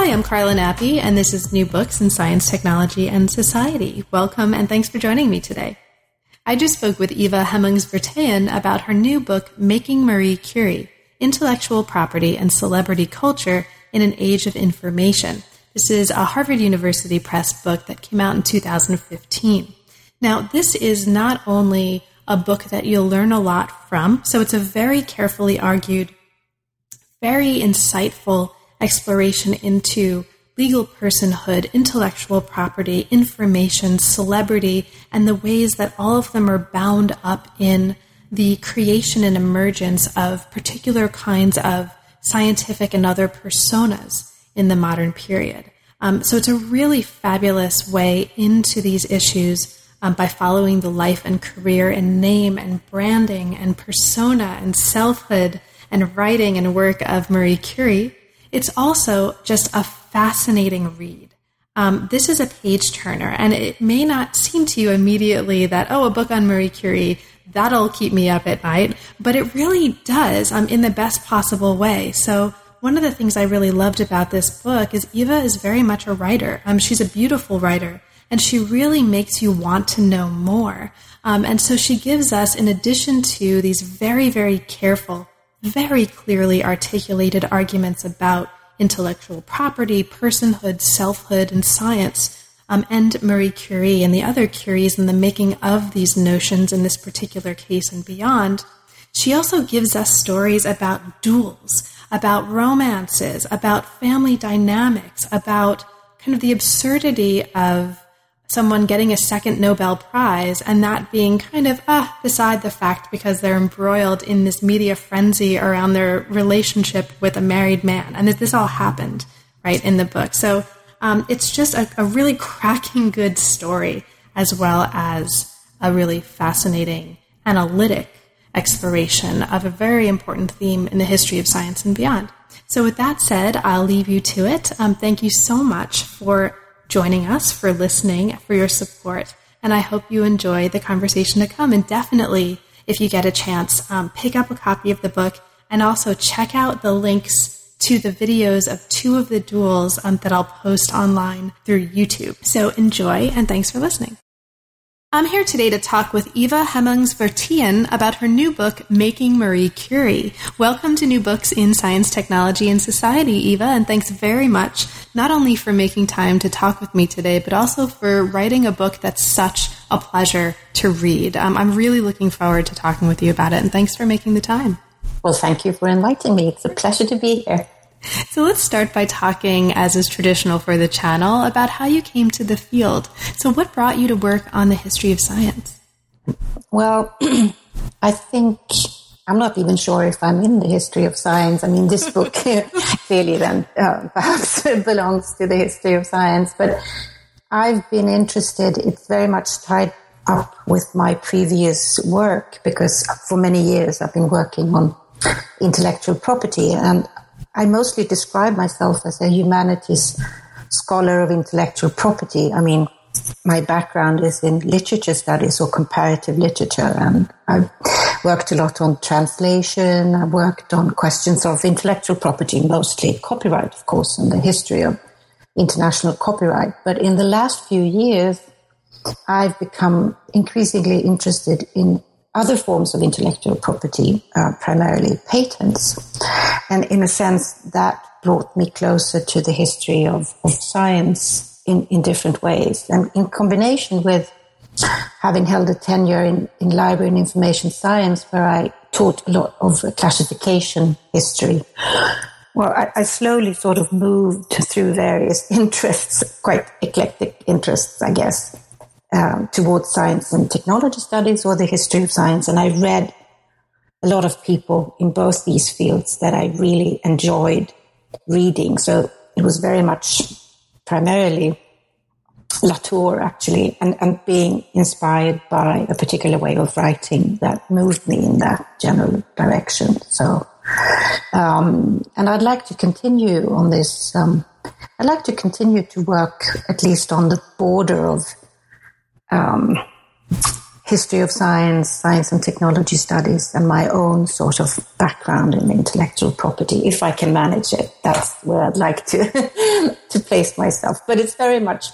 Hi, I'm Carla Nappi, and this is New Books in Science, Technology, and Society. Welcome, and thanks for joining me today. I just spoke with Eva Hemmungs about her new book, Making Marie Curie Intellectual Property and Celebrity Culture in an Age of Information. This is a Harvard University Press book that came out in 2015. Now, this is not only a book that you'll learn a lot from, so it's a very carefully argued, very insightful exploration into legal personhood, intellectual property, information, celebrity, and the ways that all of them are bound up in the creation and emergence of particular kinds of scientific and other personas in the modern period. Um, so it's a really fabulous way into these issues um, by following the life and career and name and branding and persona and selfhood and writing and work of Marie Curie it's also just a fascinating read. Um, this is a page turner, and it may not seem to you immediately that, oh, a book on Marie Curie, that'll keep me up at night, but it really does um, in the best possible way. So, one of the things I really loved about this book is Eva is very much a writer. Um, she's a beautiful writer, and she really makes you want to know more. Um, and so she gives us, in addition to these very, very careful very clearly articulated arguments about intellectual property, personhood, selfhood, and science. Um, and Marie Curie and the other Curies in the making of these notions in this particular case and beyond. She also gives us stories about duels, about romances, about family dynamics, about kind of the absurdity of someone getting a second Nobel Prize and that being kind of ah, beside the fact because they're embroiled in this media frenzy around their relationship with a married man. And that this all happened, right, in the book. So um, it's just a, a really cracking good story as well as a really fascinating analytic exploration of a very important theme in the history of science and beyond. So, with that said, I'll leave you to it. Um, thank you so much for joining us, for listening, for your support. And I hope you enjoy the conversation to come. And definitely, if you get a chance, um, pick up a copy of the book and also check out the links to the videos of two of the duels um, that I'll post online through YouTube. So enjoy and thanks for listening. I'm here today to talk with Eva Hemmungs Wirtén about her new book, Making Marie Curie. Welcome to New Books in Science, Technology, and Society, Eva, and thanks very much not only for making time to talk with me today, but also for writing a book that's such a pleasure to read. Um, I'm really looking forward to talking with you about it, and thanks for making the time. Well, thank you for inviting me. It's a pleasure to be here. So let's start by talking, as is traditional for the channel, about how you came to the field. So, what brought you to work on the history of science? Well, I think I'm not even sure if I'm in the history of science. I mean, this book clearly then uh, perhaps belongs to the history of science, but I've been interested. It's very much tied up with my previous work because for many years I've been working on intellectual property and I mostly describe myself as a humanities scholar of intellectual property. I mean, my background is in literature studies or comparative literature, and I've worked a lot on translation. I worked on questions of intellectual property, mostly copyright, of course, and the history of international copyright. But in the last few years, I've become increasingly interested in other forms of intellectual property, uh, primarily patents. And in a sense, that brought me closer to the history of, of science in, in different ways. And in combination with having held a tenure in, in library and information science, where I taught a lot of classification history. Well, I, I slowly sort of moved through various interests, quite eclectic interests, I guess um, towards science and technology studies or the history of science. And I read a lot of people in both these fields that I really enjoyed reading. So it was very much primarily Latour, actually, and, and being inspired by a particular way of writing that moved me in that general direction. So, um, and I'd like to continue on this. Um, I'd like to continue to work at least on the border of um, history of science, science and technology studies, and my own sort of background in intellectual property, if I can manage it. That's where I'd like to to place myself. But it's very much.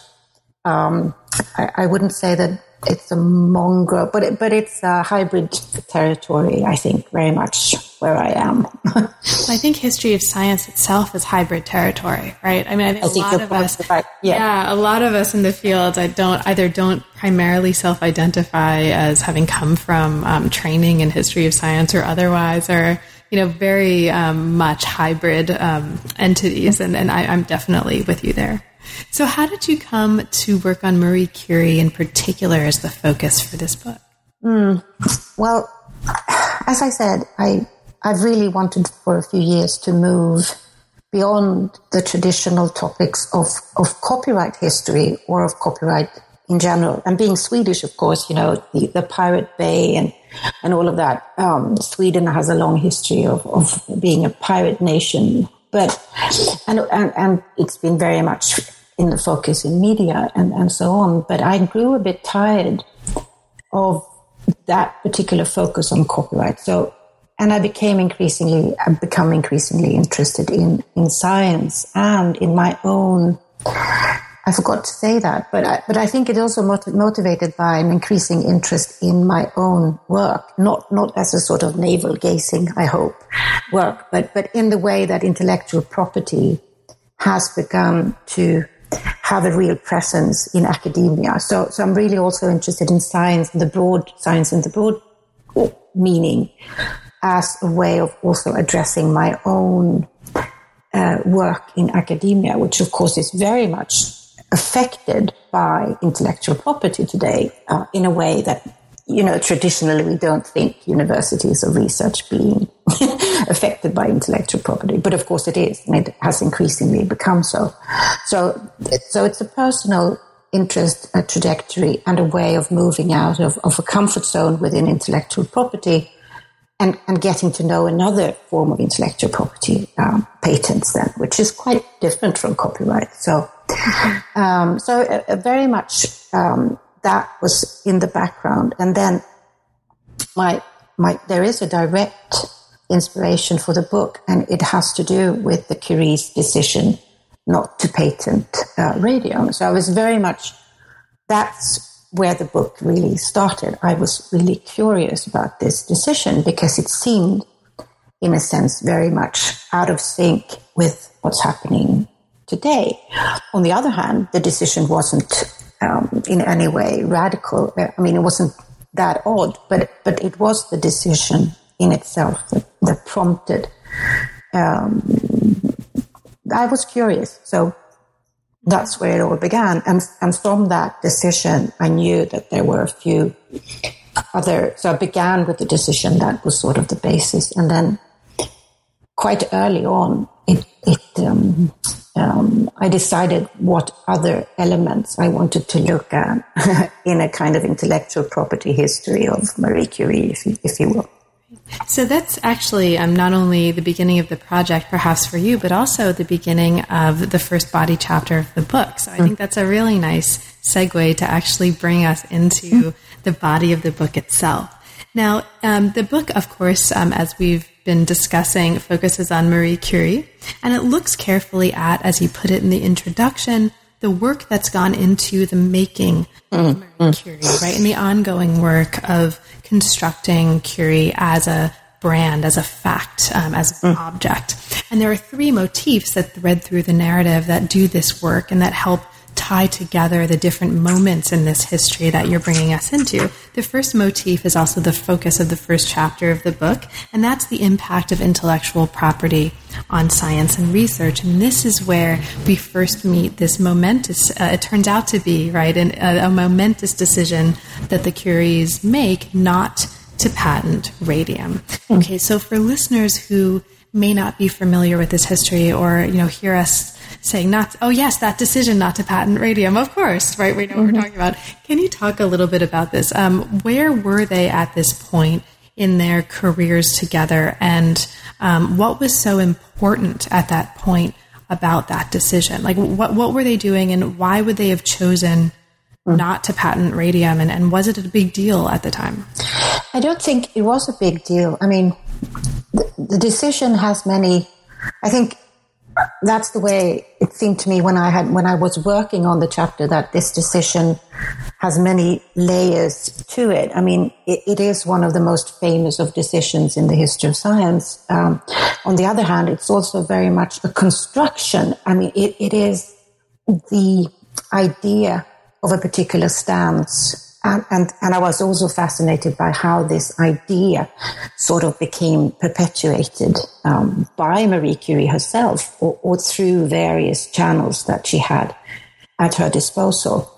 Um, I, I, wouldn't say that it's a mongrel, but it, but it's a hybrid territory. I think very much where I am. I think history of science itself is hybrid territory, right? I mean, I think, I think a lot of us, about, yeah. yeah, a lot of us in the field, I don't either don't primarily self-identify as having come from um, training in history of science or otherwise, or you know, very um, much hybrid um, entities, and, and I, I'm definitely with you there. So, how did you come to work on Marie Curie in particular as the focus for this book? Mm, well, as I said, I I've really wanted for a few years to move beyond the traditional topics of, of copyright history or of copyright in general. And being Swedish, of course, you know, the, the Pirate Bay and, and all of that. Um, Sweden has a long history of, of being a pirate nation. But, and, and, and it's been very much in the focus in media and, and so on. But I grew a bit tired of that particular focus on copyright. So, and I became increasingly, I've become increasingly interested in, in science and in my own, I forgot to say that, but I, but I think it also motivated by an increasing interest in my own work, not, not as a sort of navel gazing, I hope, work, but, but in the way that intellectual property has begun to have a real presence in academia. So, so I'm really also interested in science, the broad science and the broad meaning as a way of also addressing my own uh, work in academia, which of course is very much affected by intellectual property today uh, in a way that you know, traditionally we don't think universities or research being affected by intellectual property, but of course it is, and it has increasingly become so. So, so it's a personal interest, a trajectory, and a way of moving out of, of a comfort zone within intellectual property and, and getting to know another form of intellectual property, um, patents then, which is quite different from copyright. So, um, so uh, uh, very much, um, that was in the background. And then my, my, there is a direct inspiration for the book, and it has to do with the Curie's decision not to patent uh. So I was very much, that's where the book really started. I was really curious about this decision because it seemed, in a sense, very much out of sync with what's happening today. On the other hand, the decision wasn't um, in any way radical. I mean, it wasn't that odd, but but it was the decision in itself that, that prompted. Um, I was curious, so that's where it all began. And and from that decision, I knew that there were a few other. So I began with the decision that was sort of the basis, and then quite early on, it it um, um, I decided what other elements I wanted to look at in a kind of intellectual property history of Marie Curie, if you, if you will. So that's actually um, not only the beginning of the project, perhaps for you, but also the beginning of the first body chapter of the book. So I think that's a really nice segue to actually bring us into the body of the book itself. Now, um, the book, of course, um, as we've been discussing focuses on Marie Curie, and it looks carefully at, as you put it in the introduction, the work that's gone into the making of Marie. Curie, right? And the ongoing work of constructing Curie as a brand, as a fact, um, as an object. And there are three motifs that thread through the narrative that do this work and that help tie together the different moments in this history that you're bringing us into. The first motif is also the focus of the first chapter of the book, and that's the impact of intellectual property on science and research. And this is where we first meet this momentous, uh, it turns out to be, right, an, a, a momentous decision that the Curies make not to patent radium. Hmm. Okay, so for listeners who may not be familiar with this history or, you know, hear us saying not, oh yes, that decision not to patent radium, of course, right? We know what mm-hmm. we're talking about. Can you talk a little bit about this? Um, where were they at this point in their careers together, and um, what was so important at that point about that decision? Like, what what were they doing, and why would they have chosen? Mm. Not to patent radium, and, and was it a big deal at the time? I don't think it was a big deal. I mean, the, the decision has many. I think that's the way it seemed to me when I had when I was working on the chapter that this decision has many layers to it. I mean, it, it is one of the most famous of decisions in the history of science. Um, on the other hand, it's also very much a construction. I mean, it, it is the idea of a particular stance and, and, and I was also fascinated by how this idea sort of became perpetuated um, by Marie Curie herself or, or through various channels that she had at her disposal.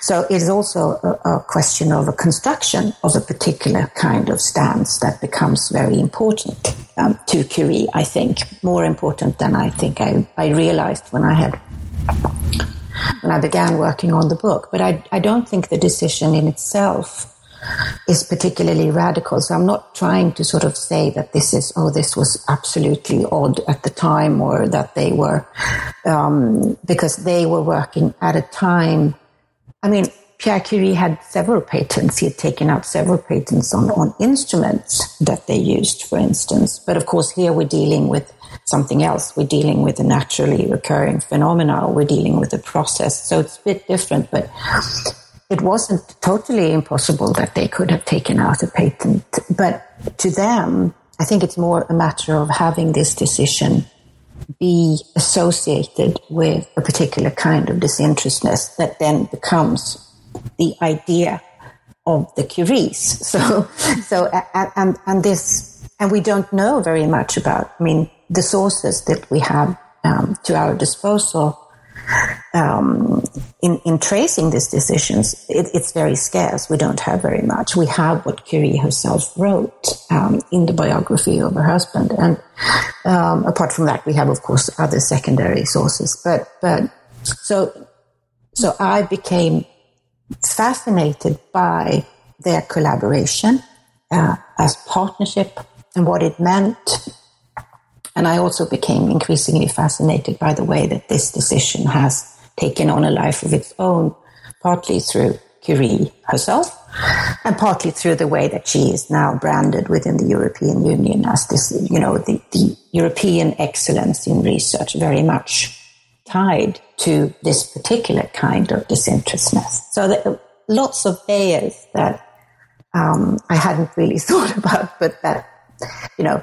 So it is also a, a, question of a construction of a particular kind of stance that becomes very important um, to Curie, I think, more important than I think I, I realized when I had when I began working on the book. But I, I don't think the decision in itself is particularly radical. So I'm not trying to sort of say that this is, oh, this was absolutely odd at the time or that they were, um, because they were working at a time. I mean, Pierre Curie had several patents. He had taken out several patents on, on instruments that they used, for instance. But of course, here we're dealing with something else. We're dealing with a naturally recurring phenomena. We're dealing with a process. So it's a bit different, but it wasn't totally impossible that they could have taken out a patent. But to them, I think it's more a matter of having this decision be associated with a particular kind of disinterestedness that then becomes the idea of the Curies. So, so, and, and this, and we don't know very much about, I mean, the sources that we have um, to our disposal um, in, in tracing these decisions, it, it's very scarce. We don't have very much. We have what Curie herself wrote um, in the biography of her husband, and um, apart from that, we have, of course, other secondary sources. But but so so I became fascinated by their collaboration uh, as partnership and what it meant. And I also became increasingly fascinated by the way that this decision has taken on a life of its own, partly through Curie herself, and partly through the way that she is now branded within the European Union as this, you know, the, the European excellence in research, very much tied to this particular kind of disinterestedness. So there lots of layers that um, I hadn't really thought about, but that, you know,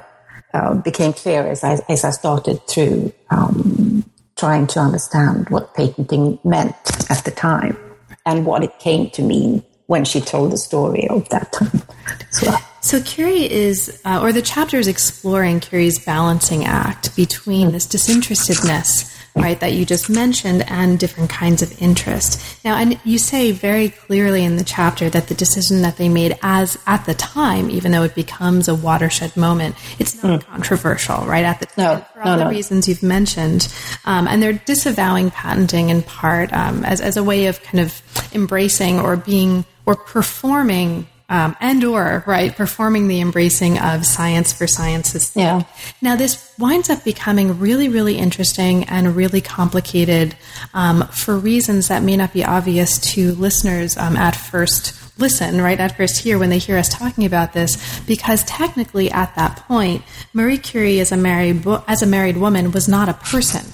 uh, became clear as I, as I started through um, trying to understand what patenting meant at the time and what it came to mean when she told the story of that time as well. So Curie is, uh, or the chapter is exploring Curie's balancing act between this disinterestedness right, that you just mentioned, and different kinds of interest. Now, and you say very clearly in the chapter that the decision that they made as at the time, even though it becomes a watershed moment, it's not mm. controversial, right? At the time, no, for all no, the no. reasons you've mentioned, um, and they're disavowing patenting in part um, as as a way of kind of embracing or being or performing um, and or right performing the embracing of science for science's sake. Yeah. Now this winds up becoming really, really interesting and really complicated um, for reasons that may not be obvious to listeners um, at first listen, right at first hear when they hear us talking about this, because technically at that point, Marie Curie as a married as a married woman was not a person,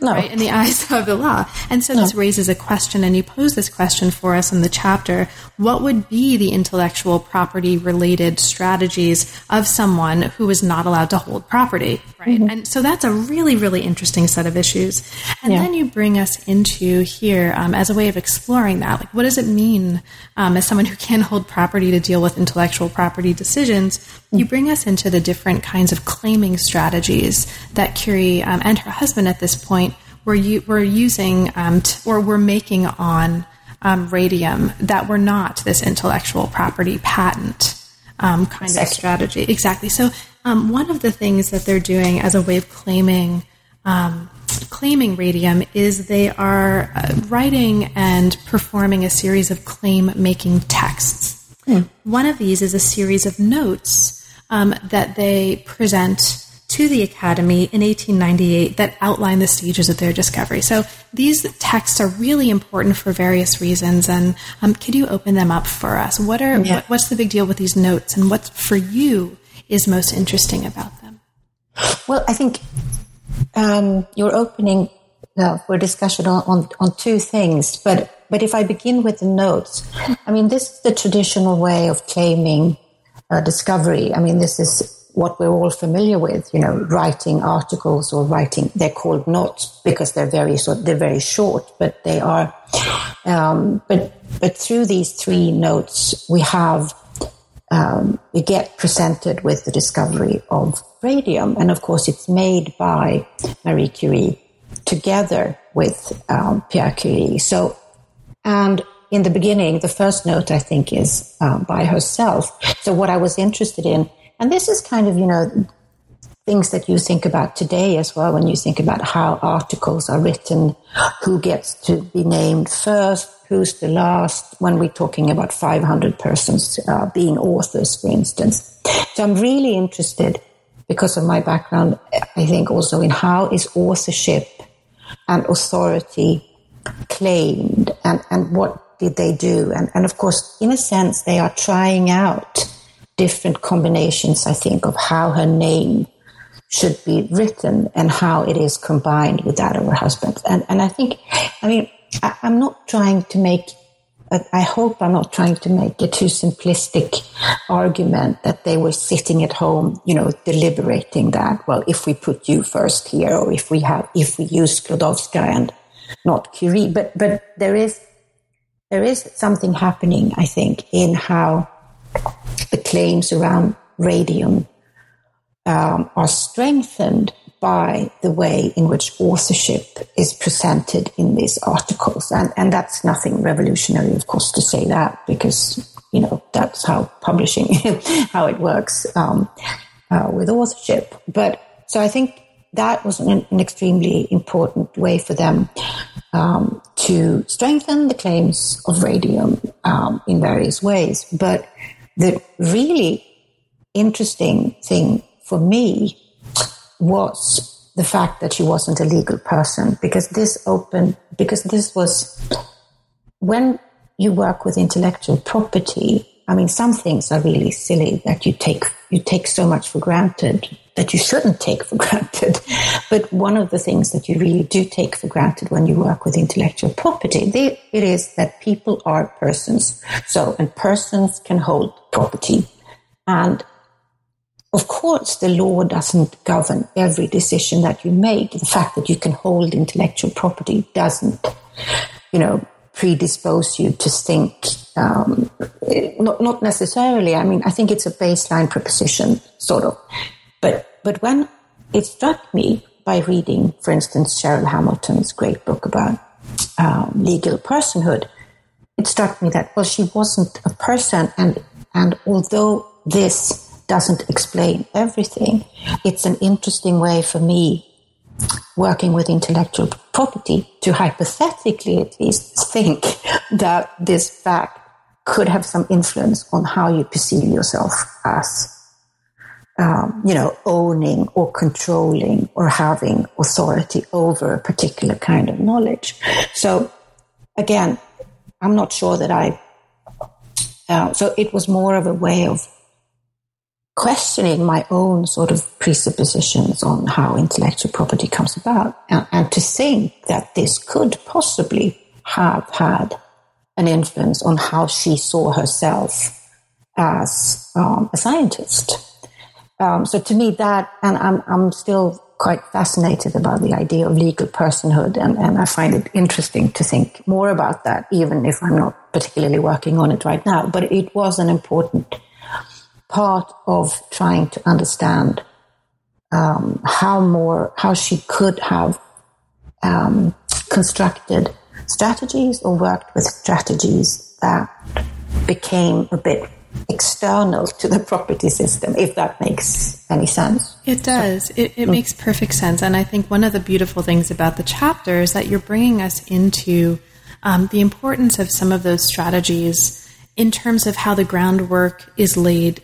no. right, in the eyes of the law. And so no. this raises a question, and you pose this question for us in the chapter: What would be the intellectual property related strategies of someone who is not allowed to hold property, right? Mm-hmm. And so that's a really, really interesting set of issues. And yeah. then you bring us into here um, as a way of exploring that, like what does it mean um, as someone who can hold property to deal with intellectual property decisions, you bring us into the different kinds of claiming strategies that Curie um, and her husband at this point were, u- were using um, t- or were making on um, radium that were not this intellectual property patent um, kind exactly. of strategy. Exactly. So, um, one of the things that they're doing as a way of claiming um, claiming radium is they are uh, writing and performing a series of claim making texts. Mm. One of these is a series of notes um, that they present to the Academy in 1898 that outline the stages of their discovery. So these texts are really important for various reasons. And um, could you open them up for us? What are yeah. what, what's the big deal with these notes, and what for you is most interesting about them? Well, I think um, you're opening uh, for discussion on, on, on two things, but but if I begin with the notes, I mean, this is the traditional way of claiming uh, discovery. I mean, this is what we're all familiar with, you know, writing articles or writing, they're called notes because they're very, so they're very short, but they are, um, but, but through these three notes, we have, um, we get presented with the discovery of radium. And of course, it's made by Marie Curie together with um, Pierre Curie. So, and in the beginning, the first note I think is uh, by herself. So what I was interested in, and this is kind of you know things that you think about today as well when you think about how articles are written, who gets to be named first, who's the last. When we're talking about 500 persons uh, being authors, for instance. So I'm really interested because of my background. I think also in how is authorship and authority claimed and, and what did they do? And, and of course, in a sense, they are trying out different combinations, I think, of how her name should be written and how it is combined with that of her husband. And, and I think, I mean, I, I'm not trying to make I hope I'm not trying to make a too simplistic argument that they were sitting at home, you know, deliberating that. Well, if we put you first here, or if we have, if we use Sklodowska and not Curie, but but there is there is something happening, I think, in how the claims around radium um, are strengthened by the way in which authorship is presented in these articles. And, and that's nothing revolutionary, of course, to say that, because, you know, that's how publishing, how it works um, uh, with authorship. But so I think that was an, an extremely important way for them um, to strengthen the claims of radium um, in various ways. But the really interesting thing for me was the fact that she wasn't a legal person because this opened, because this was when you work with intellectual property. I mean, some things are really silly that you take, you take so much for granted that you shouldn't take for granted. But one of the things that you really do take for granted when you work with intellectual property, they, it is that people are persons. So, and persons can hold property. And of course, the law doesn't govern every decision that you make. The fact that you can hold intellectual property doesn't, you know, predispose you to think, um, not, not necessarily. I mean, I think it's a baseline proposition, sort of. But but when it struck me by reading, for instance, Sheryl Hamilton's great book about um, legal personhood, it struck me that well, she wasn't a person, and and although this doesn't explain everything, it's an interesting way for me working with intellectual property to hypothetically at least think that this fact could have some influence on how you perceive yourself as um, you know, owning or controlling or having authority over a particular kind of knowledge. So again, I'm not sure that I, uh, so it was more of a way of questioning my own sort of presuppositions on how intellectual property comes about and, and to think that this could possibly have had an influence on how she saw herself as um, a scientist. Um, so to me, that, and I'm, I'm still quite fascinated about the idea of legal personhood, and, and I find it interesting to think more about that, even if I'm not particularly working on it right now. But it was an important part of trying to understand um, how more, how she could have um, constructed strategies or worked with strategies that became a bit external to the property system, if that makes any sense. It does. It, it mm. makes perfect sense. And I think one of the beautiful things about the chapter is that you're bringing us into um, the importance of some of those strategies in terms of how the groundwork is laid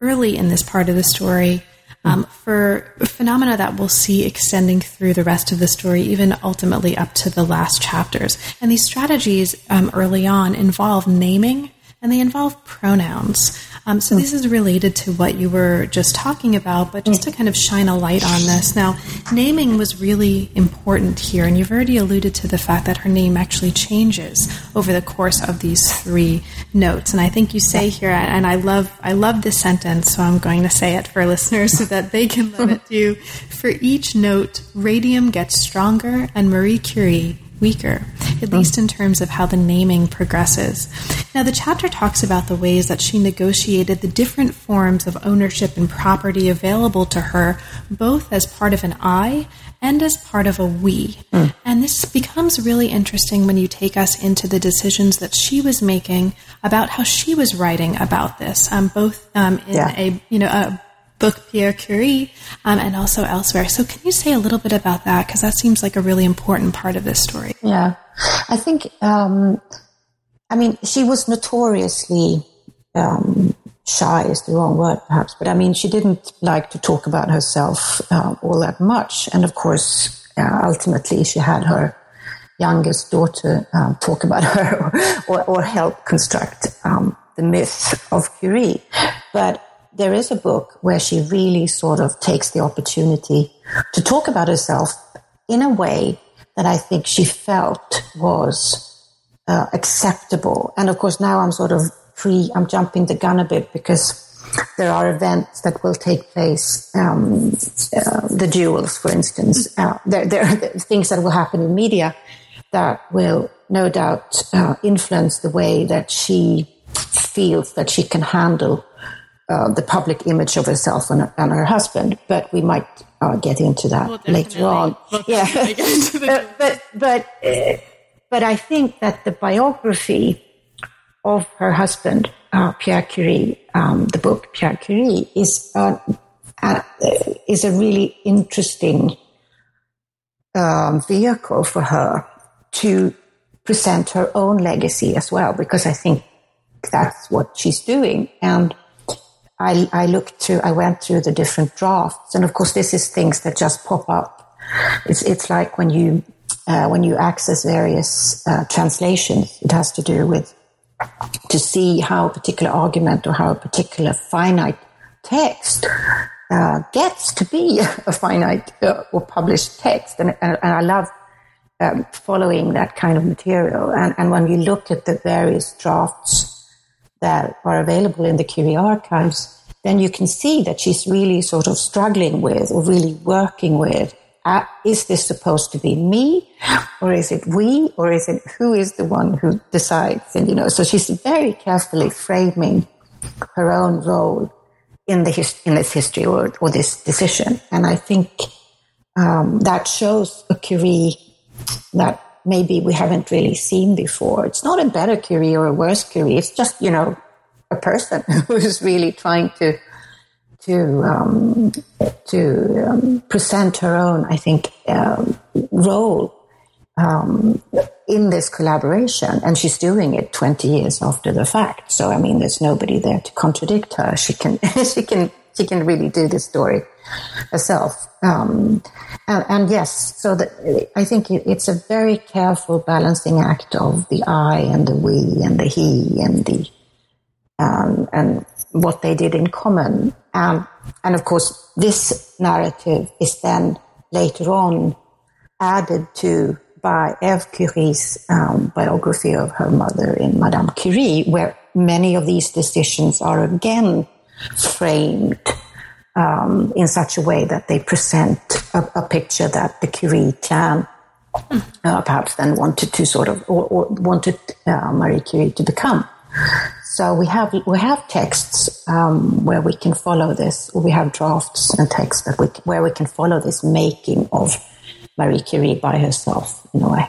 early in this part of the story um, for phenomena that we'll see extending through the rest of the story, even ultimately up to the last chapters. And these strategies um, early on involve naming and they involve pronouns. Um, so this is related to what you were just talking about, but just to kind of shine a light on this. Now, naming was really important here, and you've already alluded to the fact that her name actually changes over the course of these three notes. And I think you say here, and I love I love this sentence, so I'm going to say it for listeners so that they can love it too. For each note, radium gets stronger, and Marie Curie weaker, at least in terms of how the naming progresses. Now, the chapter talks about the ways that she negotiated the different forms of ownership and property available to her, both as part of an I and as part of a we. Mm. And this becomes really interesting when you take us into the decisions that she was making about how she was writing about this, um, both um, in yeah. a you know a book Pierre Curie um, and also elsewhere. So, can you say a little bit about that? Because that seems like a really important part of this story. Yeah. I think, um, I mean, she was notoriously um, shy, is the wrong word perhaps, but I mean, she didn't like to talk about herself uh, all that much. And of course, uh, ultimately, she had her youngest daughter um, talk about her or, or help construct um, the myth of Curie. But there is a book where she really sort of takes the opportunity to talk about herself in a way that I think she felt was uh, acceptable. And of course, now I'm sort of free, I'm jumping the gun a bit because there are events that will take place, um, uh, the duels, for instance. Uh, there, there, are things that will happen in media that will no doubt uh, influence the way that she feels that she can handle uh, the public image of herself and, and her husband, but we might uh, get into that we'll later on. We'll yeah, uh, but but uh, but I think that the biography of her husband, uh, Pierre Curie, um, the book Pierre Curie, is is a really interesting um, vehicle for her to present her own legacy as well, because I think that's what she's doing. And I, I looked through, I went through the different drafts. And of course, this is things that just pop up. It's, it's like when you, uh, when you access various uh, translations, it has to do with to see how a particular argument or how a particular finite text uh, gets to be a finite uh, or published text. And, and, and I love um, following that kind of material. And, and when you look at the various drafts that are available in the Curie archives, then you can see that she's really sort of struggling with or really working with uh, is this supposed to be me? Or is it we? Or is it who is the one who decides? And you know so she's very carefully framing her own role in the his, in this history or, or this decision. And i think um, that shows a curie that maybe we haven't really seen before. It's not a better Curie or a worse Curie. It's just, you know, a person who's really trying to to um, to um, present her own, I think, um, role um, in this collaboration, and she's doing it twenty years after the fact. So, I mean, there's nobody there to contradict her. She can she can she can really do the story herself. Um, and, and, yes, so that I think it's a very careful balancing act of the I and the we and the he and the um, and what they did in common. Um, and of course, this narrative is then later on added to by Eve Curie's um, biography of her mother in Madame Curie, where many of these decisions are again framed um, in such a way that they present a, a picture that the Curie clan uh, perhaps then wanted to sort of or, or wanted uh, Marie Curie to become. So we have we have texts um, where we can follow this. We have drafts and texts that we, where we can follow this making of Marie Curie by herself in a way.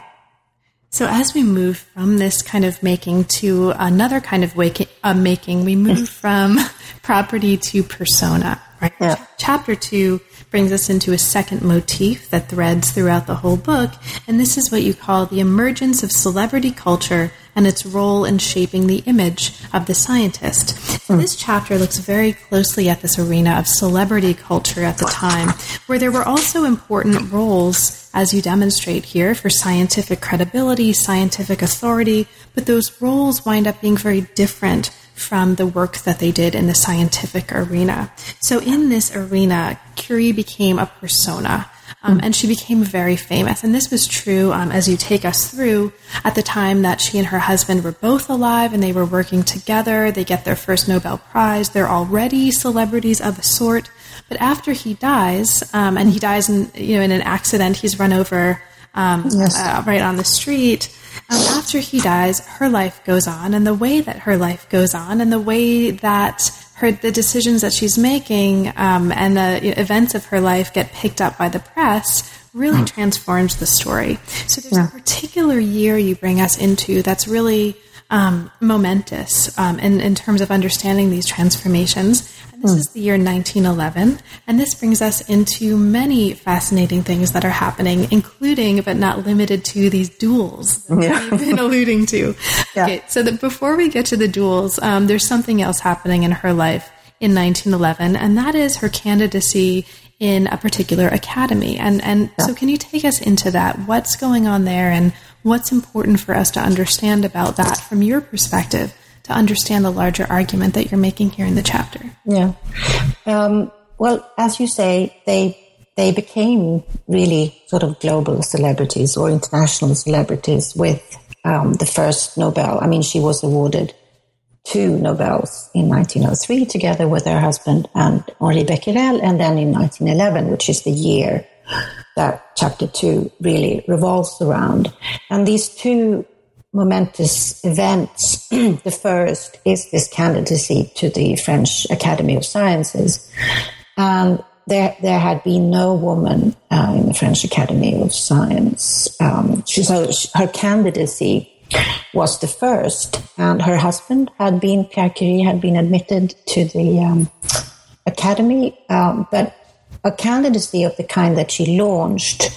So as we move from this kind of making to another kind of waking, uh, making, we move from property to persona. Right. Yeah. Chapter two brings us into a second motif that threads throughout the whole book, and this is what you call the emergence of celebrity culture and its role in shaping the image of the scientist. Hmm. This chapter looks very closely at this arena of celebrity culture at the time, where there were also important roles, as you demonstrate here, for scientific credibility, scientific authority, but those roles wind up being very different from the work that they did in the scientific arena. So in this arena, Curie became a persona. Um, and she became very famous. And this was true um, as you take us through at the time that she and her husband were both alive and they were working together. They get their first Nobel Prize. They're already celebrities of a sort. But after he dies, um, and he dies in you know in an accident, he's run over um, Yes. uh, right on the street. Um, after he dies, her life goes on, and the way that her life goes on, and the way that her the decisions that she's making um, and the events of her life get picked up by the press really transforms the story. So there's a particular year you bring us into that's really um, momentous um, in, in terms of understanding these transformations. And this is the year 1911, and this brings us into many fascinating things that are happening, including but not limited to these duels that Yeah. we've been alluding to. Yeah. Okay, so that before we get to the duels, um, there's something else happening in her life in 1911, and that is her candidacy in a particular academy. And and so, can you take us into that? What's going on there, and what's important for us to understand about that from your perspective to understand the larger argument that you're making here in the chapter? Yeah. Um, well, as you say, they they became really sort of global celebrities or international celebrities with um, the first Nobel. I mean, she was awarded two Nobels in 1903 together with her husband and Henri Becquerel, and then in 1911, which is the year that chapter two really revolves around. And these two momentous events. the first is this candidacy to the French Academy of Sciences. And there, there had been no woman uh, in the French Academy of Science. Um, she, so her candidacy was the first, and her husband had been, Pierre Curie had been admitted to the um, academy, um, but a candidacy of the kind that she launched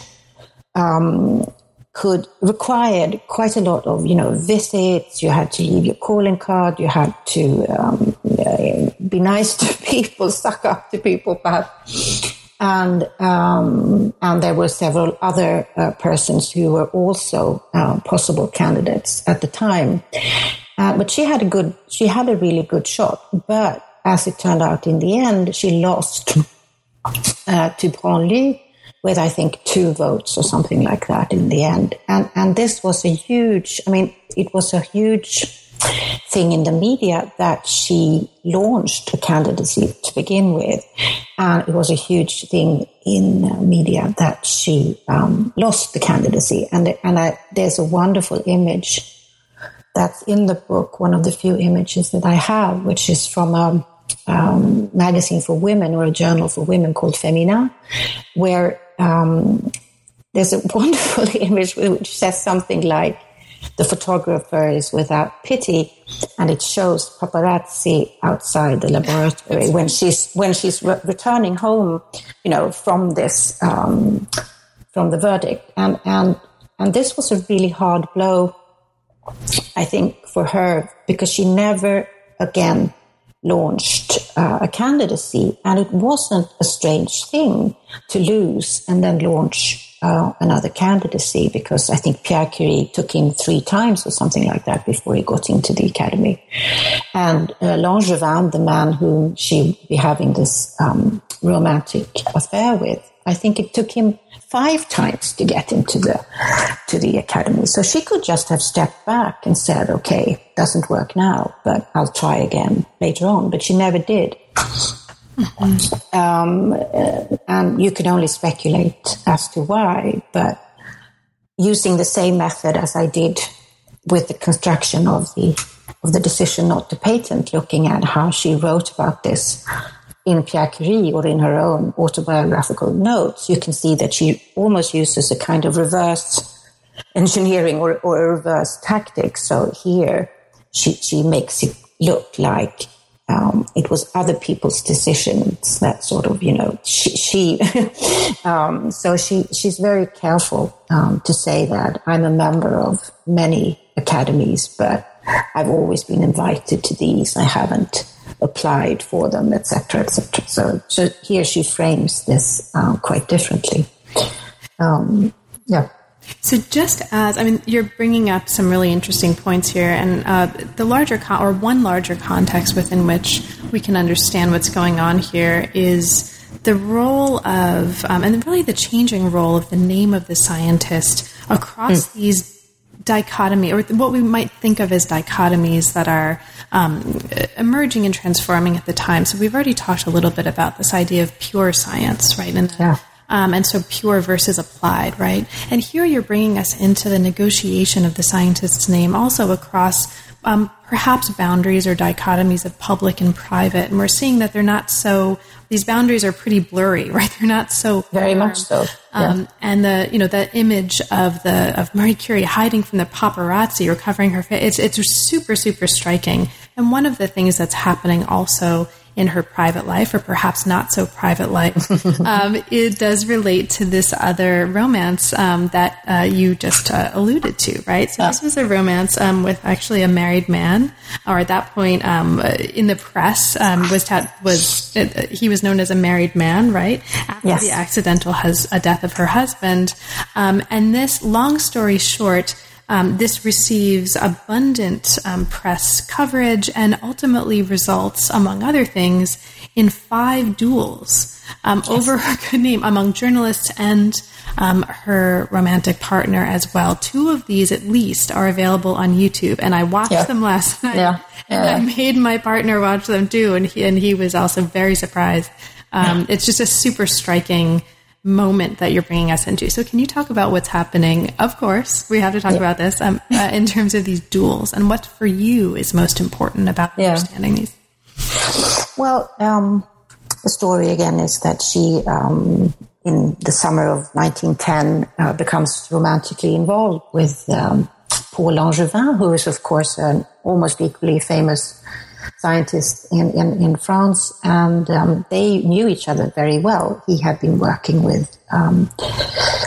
um, could required quite a lot of you know visits. You had to leave your calling card. You had to um, be nice to people, suck up to people, perhaps. And um, and there were several other uh, persons who were also uh, possible candidates at the time. Uh, but she had a good, she had a really good shot. But as it turned out, in the end, she lost uh, to Branly with I think two votes or something like that in the end. And and this was a huge. I mean, it was a huge thing in the media that she launched a candidacy to begin with, and it was a huge thing in uh, media that she um, lost the candidacy. And and I, there's a wonderful image that's in the book. One of the few images that I have, which is from a um, magazine for women or a journal for women called Femina, where um, there's a wonderful image which says something like, the photographer is without pity, and it shows paparazzi outside the laboratory when she's when she's re- returning home, you know, from this um, from the verdict, and and and this was a really hard blow, I think, for her because she never again launched uh, a candidacy, and it wasn't a strange thing to lose and then launch uh, another candidacy because I think Pierre Curie took him three times or something like that before he got into the academy. And uh, Langevin, the man whom she would be having this um, romantic affair with, I think it took him five times to get into the to the academy. So she could just have stepped back and said, "Okay, doesn't work now, but I'll try again later on." But she never did. Um, uh, and you can only speculate as to why, but using the same method as I did with the construction of the of the decision not to patent, looking at how she wrote about this in Pierre Curie or in her own autobiographical notes, you can see that she almost uses a kind of reverse engineering or, or a reverse tactic. So here she, she makes it look like um, it was other people's decisions that sort of, you know, she, she um, so she, she's very careful um, to say that I'm a member of many academies, but I've always been invited to these. I haven't applied for them, etc., etc. So, so here she frames this uh, quite differently. Um, yeah. So, just as I mean, you're bringing up some really interesting points here, and uh, the larger con- or one larger context within which we can understand what's going on here is the role of, um, and really the changing role of the name of the scientist across mm. these dichotomy or what we might think of as dichotomies that are um, emerging and transforming at the time. So we've already talked a little bit about this idea of pure science, right? And yeah. Um, and so pure versus applied, right? And here you're bringing us into the negotiation of the scientist's name also across um, perhaps boundaries or dichotomies of public and private. And we're seeing that they're not so, these boundaries are pretty blurry, right? They're not so. Very much so. Yeah. Um, and the, you know, the image of the, of Marie Curie hiding from the paparazzi or covering her face, it's, it's super, super striking. And one of the things that's happening also in her private life, or perhaps not so private life, um, it does relate to this other romance um, that uh, you just uh, alluded to, right? So this was a romance um, with actually a married man, or at that point um, in the press um, was ta- was uh, he was known as a married man, right? After yes. the accidental has a death of her husband, um, and this, long story short. Um, this receives abundant um, press coverage and ultimately results, among other things, in five duels um, yes. over her good name among journalists and um, her romantic partner as well. Two of these, at least, are available on YouTube, and I watched yeah. them last night. Yeah. And. I made my partner watch them too, and he, and he was also very surprised. Um, it's just a super striking moment that you're bringing us into. So, can you talk about what's happening? Of course, we have to talk yeah. about this um, uh, in terms of these duels and what for you is most important about yeah. understanding these. Well, um, the story again is that she, um, in the summer of 1910, uh, becomes romantically involved with um, Paul Langevin, who is, of course, an almost equally famous scientist in, in, in France, and um, they knew each other very well. He had been working with um,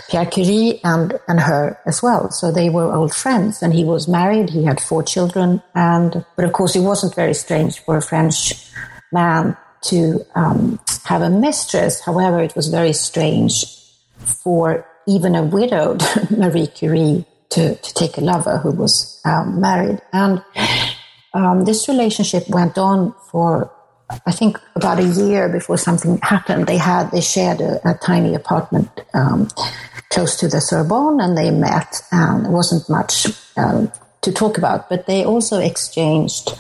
Pierre Curie and, and her as well. So they were old friends, and he was married. He had four children, and but of course, it wasn't very strange for a French man to um, have a mistress. However, it was very strange for even a widowed Marie Curie to, to take a lover who was um, married. And um, this relationship went on for I think about a year before something happened. They had they shared a, a tiny apartment um, close to the Sorbonne, and they met. And there wasn't much um, to talk about, but they also exchanged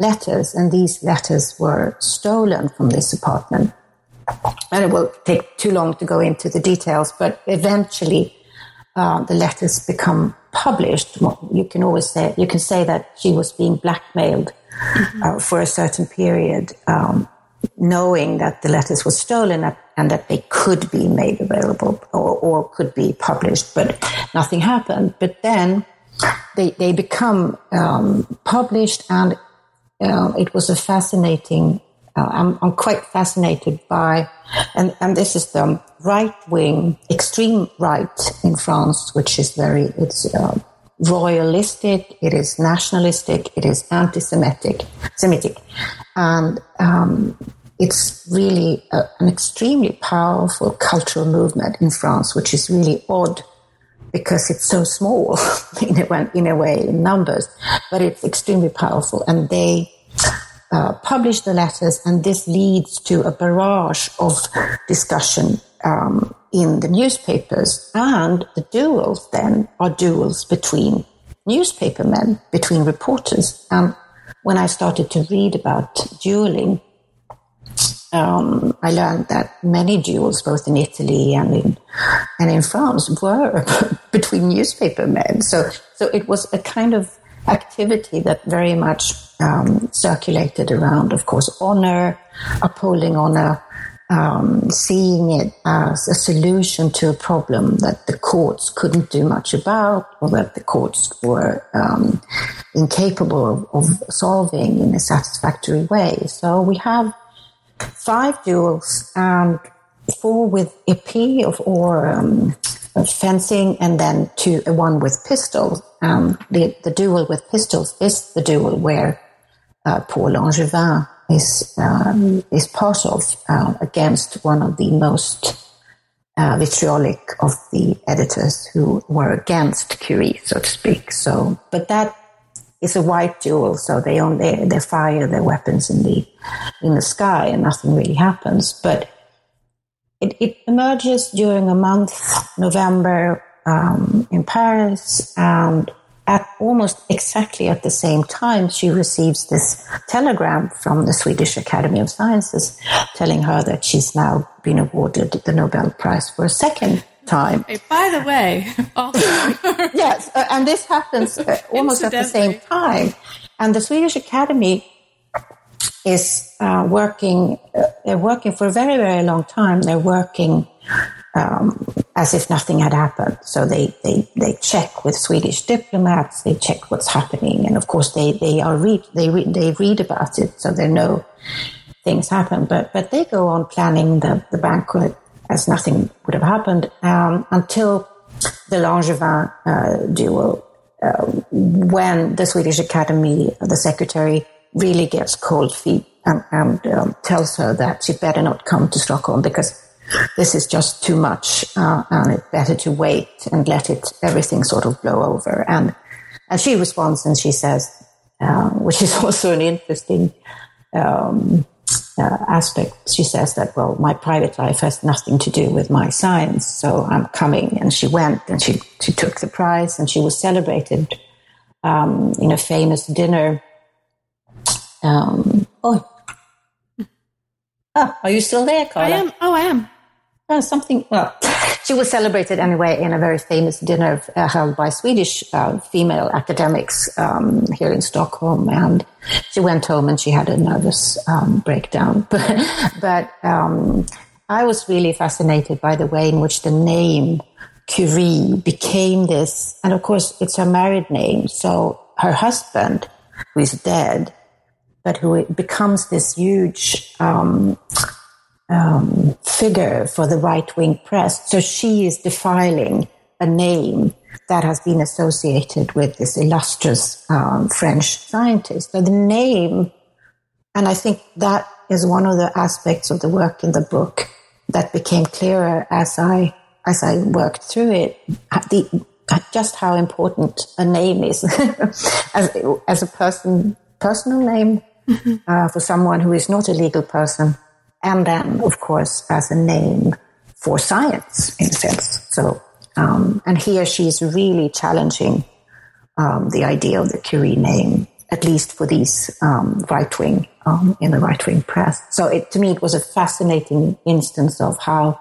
letters, and these letters were stolen from this apartment. And it will take too long to go into the details, but eventually uh, the letters become published, you can always say you can say that she was being blackmailed mm-hmm. uh, for a certain period, um, knowing that the letters were stolen and that they could be made available or, or could be published, but nothing happened. But then they they become um, published, and uh, it was a fascinating uh, I'm, I'm, quite fascinated by, and, and this is the right wing, extreme right in France, which is very, it's uh, royalistic, it is nationalistic, it is anti-Semitic, Semitic, and um, it's really a, an extremely powerful cultural movement in France, which is really odd because it's so small in a, in a way in numbers, but it's extremely powerful, and they uh, publish the letters, and this leads to a barrage of discussion um, in the newspapers. And the duels then are duels between newspapermen, between reporters. And when I started to read about dueling, um, I learned that many duels, both in Italy and in and in France, were between newspapermen. So, so it was a kind of activity that very much um, circulated around, of course, honor, upholding honor, um, seeing it as a solution to a problem that the courts couldn't do much about or that the courts were um, incapable of, of, solving in a satisfactory way. So we have five duels and four with épée of or um, fencing and then two, one with pistols. Um, the, the duel with pistols is the duel where uh, Paul Langevin is um, is part of uh, against one of the most uh, vitriolic of the editors who were against Curie, so to speak. So, but that is a white duel, so they only they fire their weapons in the in the sky, and nothing really happens. But it, it emerges during a month, November, um, in Paris, and at almost exactly at the same time, she receives this telegram from the Swedish Academy of Sciences telling her that she's now been awarded the Nobel Prize for a second time. Hey, by the way, yes, uh, and this happens uh, almost at the same time. And the Swedish Academy is uh, working, uh, they're working for a very, very long time. They're working um, as if nothing had happened. So they, they, they check with Swedish diplomats, they check what's happening, and of course they, they are read they read they read about it, so they know things happen. But but they go on planning the, the banquet as nothing would have happened um, until the Langevin uh, duel, uh, when the Swedish Academy, the secretary, really gets cold feet and, and um, tells her that she better not come to Stockholm because this is just too much, uh, and it's better to wait and let it everything sort of blow over. And and she responds and she says, uh, which is also an interesting um, uh, aspect. She says that well, my private life has nothing to do with my science, so I'm coming. And she went and she she took the prize and she was celebrated um, in a famous dinner. Um, oh. Ah, are you still there, Carla? I am. Oh, I am. Uh, something, well, she was celebrated anyway in a very famous dinner uh, held by Swedish uh, female academics um, here in Stockholm. And she went home and she had a nervous um, breakdown. But, but um, I was really fascinated by the way in which the name Curie became this. And of course, it's her married name. So her husband, who is dead, but who becomes this huge um, um, figure for the right wing press. So she is defiling a name that has been associated with this illustrious um, French scientist. So the name, and I think that is one of the aspects of the work in the book that became clearer as I as I worked through it. The, just how important a name is as, as a person, personal name uh, for someone who is not a legal person and then, of course, as a name for science in a sense. So, um, and here she is really challenging um, the idea of the Curie name, at least for these um, right wing um, in the right wing press. So, it, to me, it was a fascinating instance of how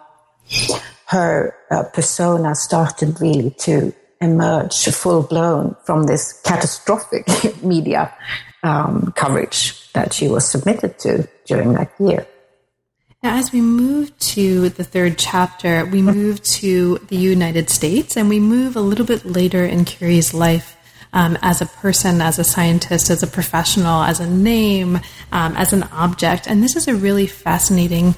her uh, persona started really to emerge full blown from this catastrophic media um, coverage that she was submitted to during that year. Now, as we move to the third chapter, we move to the United States and we move a little bit later in Curie's life um, as a person, as a scientist, as a professional, as a name, um, as an object. And this is a really fascinating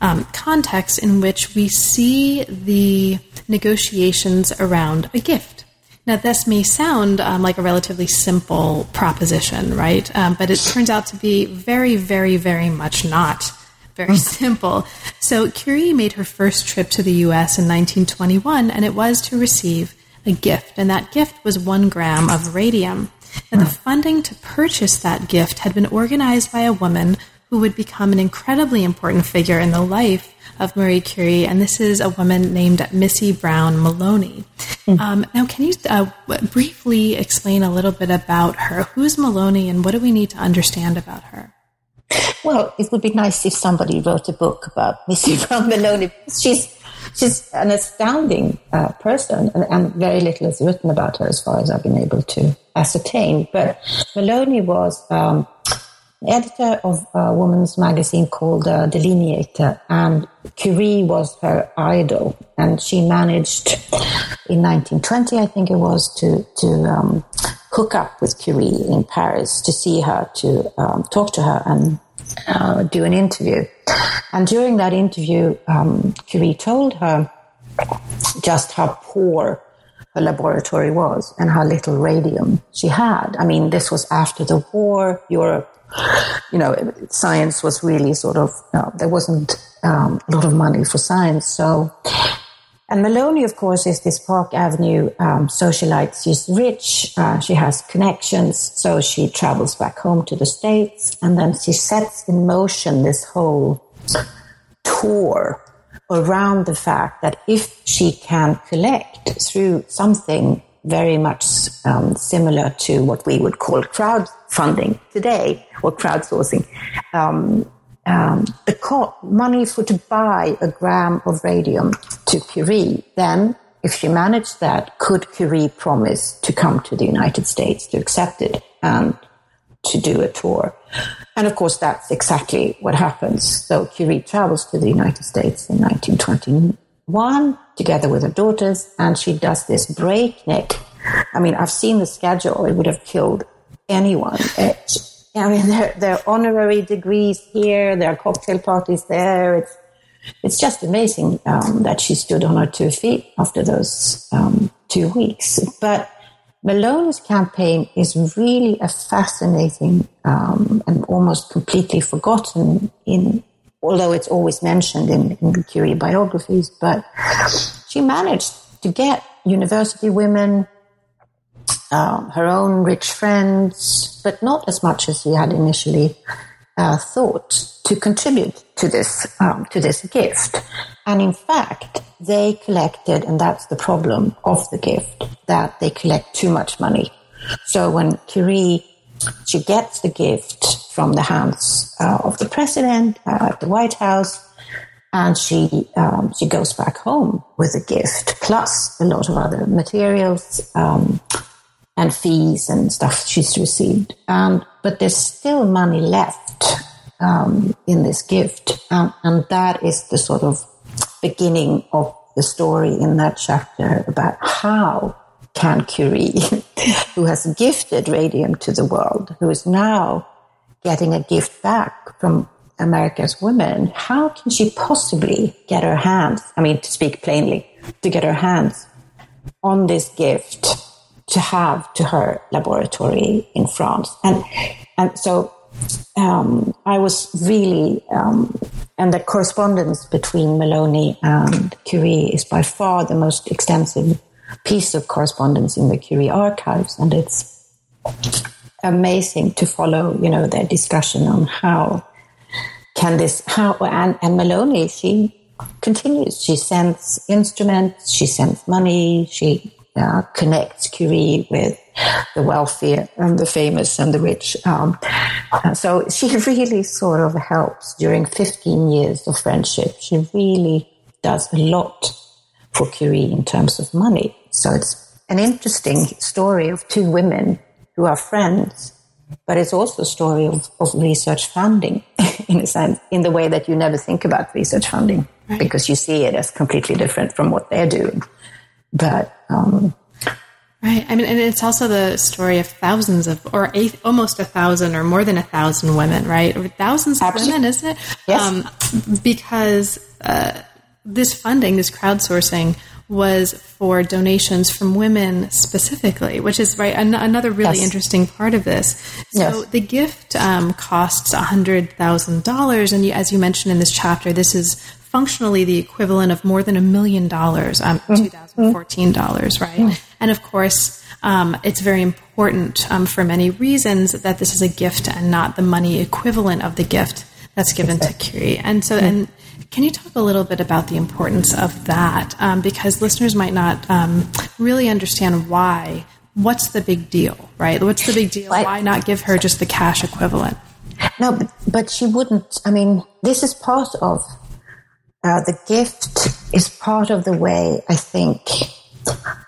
um, context in which we see the negotiations around a gift. Now, this may sound um, like a relatively simple proposition, right? Um, but it turns out to be very, very, very much not very simple. So Curie made her first trip to the US in 1921, and it was to receive a gift, and that gift was one gram of radium. And the funding to purchase that gift had been organized by a woman who would become an incredibly important figure in the life of Marie Curie, and this is a woman named Missy Brown Meloney. Mm-hmm. Um, now, can you uh, briefly explain a little bit about her? Who's Meloney, and what do we need to understand about her? Well, it would be nice if somebody wrote a book about Missy Brown Meloney. She's she's an astounding uh, person, and, and, very little is written about her as far as I've been able to ascertain. But Meloney was um, editor of a woman's magazine called uh, Delineator, and Curie was her idol, and she managed in 1920, I think it was, to to um, hook up with Curie in Paris to see her, to um, talk to her, and uh, do an interview. And during that interview, um, Curie told her just how poor her laboratory was and how little radium she had. I mean, this was after the war. Europe, you know, science was really sort of, there wasn't um, a lot of money for science. So, and Meloney, of course, is this Park Avenue um, socialite. She's rich. Uh, she has connections. So she travels back home to the States and then she sets in motion this whole tour around the fact that if she can collect through something very much um, similar to what we would call crowdfunding today or crowdsourcing, um, um, the co- money for to buy a gram of radium to Curie, then if she managed that, could Curie promise to come to the United States to accept it and to do a tour? And of course, that's exactly what happens. So Curie travels to the United States in 1921 together with her daughters, and she does this breakneck. I mean, I've seen the schedule. It would have killed anyone. It, I mean, there, are honorary degrees here. There are cocktail parties there. It's, it's just amazing um, that she stood on her two feet after those um, two weeks. But Meloney's campaign is really a fascinating um, and almost completely forgotten in, although it's always mentioned in, in the Curie biographies. But she managed to get university women, um, her own rich friends, but not as much as she had initially uh, thought to contribute to this um, to this gift. And in fact, they collected, and that's the problem of the gift, that they collect too much money. So when Curie she gets the gift from the hands uh, of the president uh, at the White House, and she um, she goes back home with a gift plus a lot of other materials um, and fees and stuff she's received. Um, but there's still money left um, in this gift. And that is the sort of beginning of the story in that chapter about how can Curie, who has gifted radium to the world, who is now getting a gift back from America's women, how can she possibly get her hands, I mean, to speak plainly, to get her hands on this gift to have to her laboratory in France? And, and so um, I was really, um, and the correspondence between Meloney and Curie is by far the most extensive piece of correspondence in the Curie archives, and it's amazing to follow, you know, their discussion on how can this, how, and, and Meloney, she continues. She sends instruments, she sends money, she uh, connects Curie with the wealthy and the famous and the rich. Um, so she really sort of helps during 15 years of friendship. She really does a lot for Curie in terms of money. So it's an interesting story of two women who are friends, but it's also a story of, of research funding in a sense, in the way that you never think about research funding right. because you see it as completely different from what they're doing. But um, Right. I mean, and it's also the story of thousands of, or eight, almost a thousand, or more than a thousand women, right? Or thousands of women, isn't it? Yes. Um, because uh, this funding, this crowdsourcing, was for donations from women specifically, which is right an- another really yes. interesting part of this. So yes. the gift um, costs hundred thousand dollars, and you, as you mentioned in this chapter, this is functionally the equivalent of more than a million dollars, um, mm-hmm. 2014 dollars, right? Mm-hmm. And of course, um, it's very important um, for many reasons that this is a gift and not the money equivalent of the gift that's given to Curie. And so, and can you talk a little bit about the importance of that? Um, because listeners might not um, really understand why. What's the big deal, right? What's the big deal? Why not give her just the cash equivalent? No, but, but she wouldn't. I mean, this is part of uh, the gift is part of the way I think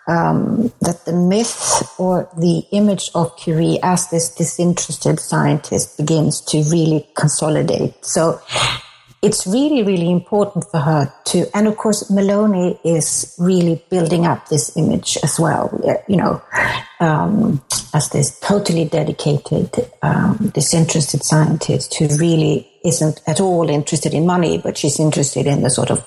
um, that the myth or the image of Curie as this disinterested scientist begins to really consolidate. So it's really, really important for her to, and of course, Meloney is really building up this image as well, you know, um, as this totally dedicated, um, disinterested scientist who really isn't at all interested in money, but she's interested in the sort of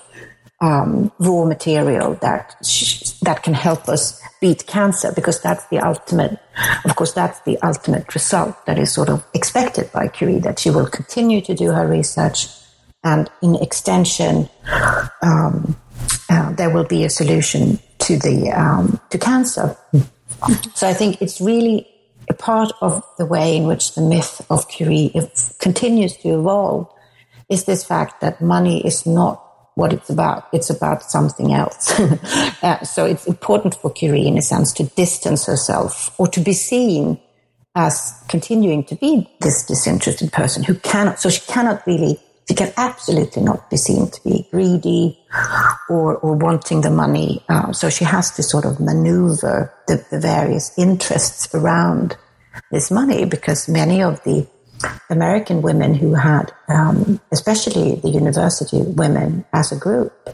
um, raw material that sh- that can help us beat cancer because that's the ultimate of course that's the ultimate result that is sort of expected by Curie that she will continue to do her research and in extension um, uh, there will be a solution to the um, to cancer so I think it's really a part of the way in which the myth of Curie continues to evolve is this fact that money is not what it's about. It's about something else. uh, so it's important for Curie, in a sense, to distance herself or to be seen as continuing to be this disinterested person who cannot, so she cannot really, she can absolutely not be seen to be greedy or, or wanting the money. Uh, so she has to sort of maneuver the, the various interests around this money because many of the American women who had, um, especially the university women as a group,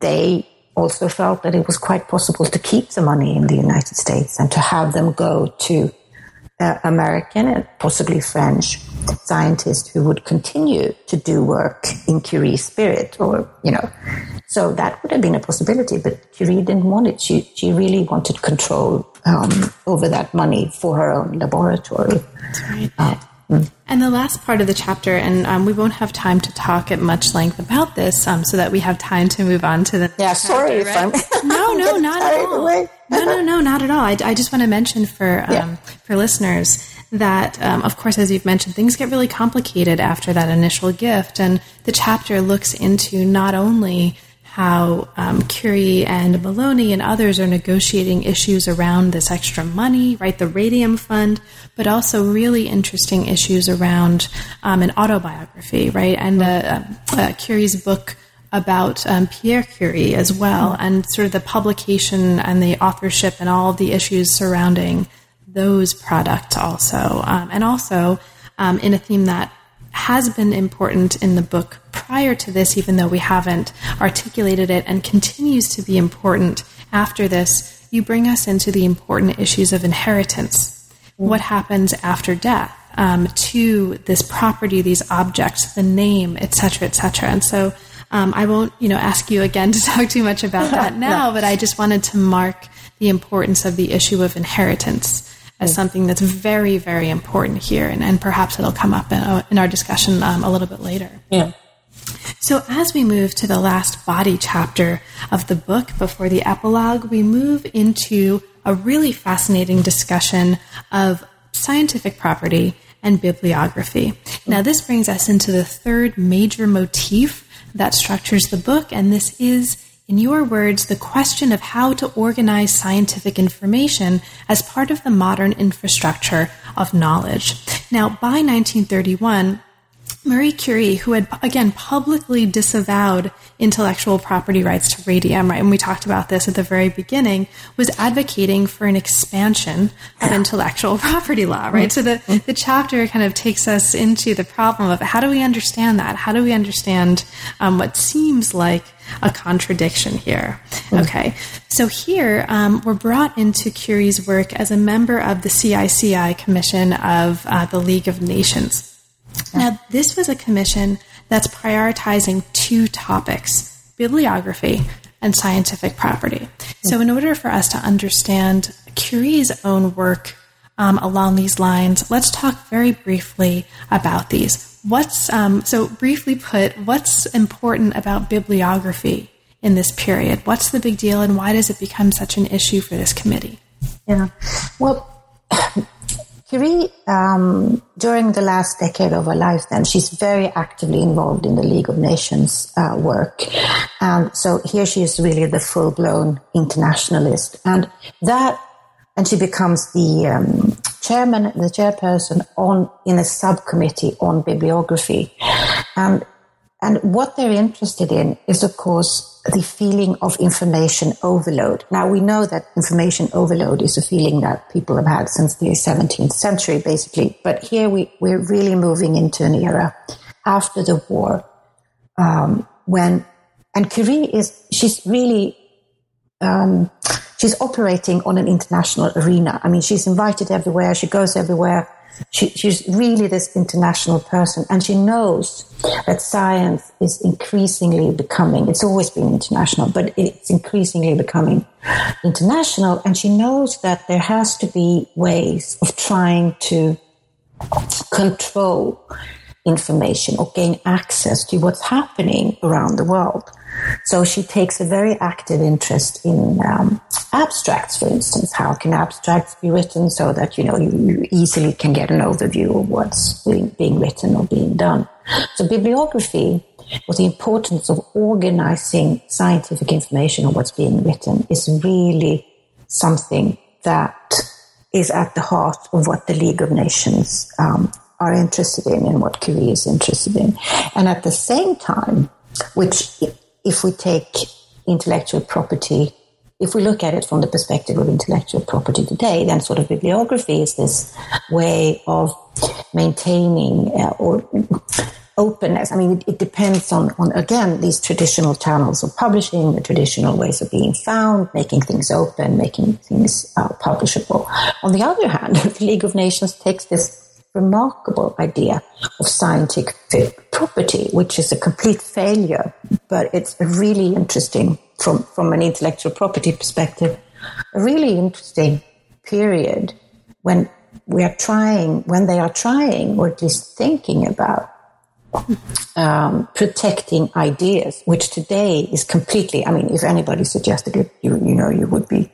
they also felt that it was quite possible to keep the money in the United States and to have them go to uh, American and possibly French scientist who would continue to do work in Curie's spirit or, you know, so that would have been a possibility, but Curie didn't want it. She, she really wanted control um, over that money for her own laboratory. Right. Uh, and the last part of the chapter, and um, we won't have time to talk at much length about this, um, so that we have time to move on to the. Yeah, chapter, sorry right? if I'm. No, no, not at all. no, no, no, not at all. I, I just want to mention for um, yeah. for listeners that, um, of course, as you've mentioned, things get really complicated after that initial gift, and the chapter looks into not only how um, Curie and Meloney and others are negotiating issues around this extra money, right? The Radium Fund, but also really interesting issues around um, an autobiography, right? And uh, uh, Curie's book about um, Pierre Curie as well, and sort of the publication and the authorship and all the issues surrounding those products also. Um, and also um, in a theme that has been important in the book prior to this, even though we haven't articulated it, and continues to be important after this, you bring us into the important issues of inheritance. What happens after death um, to this property, these objects, the name, etc., etc. And so um, I won't, you know, ask you again to talk too much about that now, no. but I just wanted to mark the importance of the issue of inheritance as something that's very, very important here, and, and perhaps it'll come up in, uh, in our discussion um, a little bit later. Yeah. So, as we move to the last body chapter of the book before the epilogue, we move into a really fascinating discussion of scientific property and bibliography. Now, this brings us into the third major motif that structures the book, and this is in your words, the question of how to organize scientific information as part of the modern infrastructure of knowledge. Now, by 1931, Marie Curie, who had again publicly disavowed intellectual property rights to radium, right, and we talked about this at the very beginning, was advocating for an expansion of intellectual property law, right? So the, the chapter kind of takes us into the problem of how do we understand that? How do we understand um, what seems like a contradiction here? Okay, so here um, we're brought into Curie's work as a member of the CICI Commission of uh, the League of Nations. Now, this was a commission that's prioritizing two topics bibliography and scientific property. So, in order for us to understand Curie's own work um, along these lines, let's talk very briefly about these. What's um, so briefly put? What's important about bibliography in this period? What's the big deal, and why does it become such an issue for this committee? Yeah, well, Curie, um, during the last decade of her life, then she's very actively involved in the League of Nations uh, work, and so here she is really the full-blown internationalist, and that, and she becomes the um, chairman, the chairperson on in a subcommittee on bibliography, and and what they're interested in is, of course, the feeling of information overload. Now, we know that information overload is a feeling that people have had since the 17th century, basically. But here we, we're really moving into an era after the war um, when, and Curie is, she's really, um, she's operating on an international arena. I mean, she's invited everywhere, she goes everywhere. She, she's really this international person, and she knows that science is increasingly becoming, it's always been international, but it's increasingly becoming international. And she knows that there has to be ways of trying to control information or gain access to what's happening around the world. So she takes a very active interest in um, abstracts, for instance. How can abstracts be written so that you know you, you easily can get an overview of what's being, being written or being done? So bibliography, or the importance of organizing scientific information on what's being written, is really something that is at the heart of what the League of Nations um, are interested in and what Curie is interested in. And at the same time, which if we take intellectual property, if we look at it from the perspective of intellectual property today, then sort of bibliography is this way of maintaining uh, or openness. I mean, it, it, depends on, on, again, these traditional channels of publishing, the traditional ways of being found, making things open, making things uh, publishable. On the other hand, the League of Nations takes this remarkable idea of scientific property, which is a complete failure, but it's really interesting from, from an intellectual property perspective, a really interesting period when we are trying, when they are trying, or at least thinking about um, protecting ideas, which today is completely, I mean, if anybody suggested it, you, you know, you would be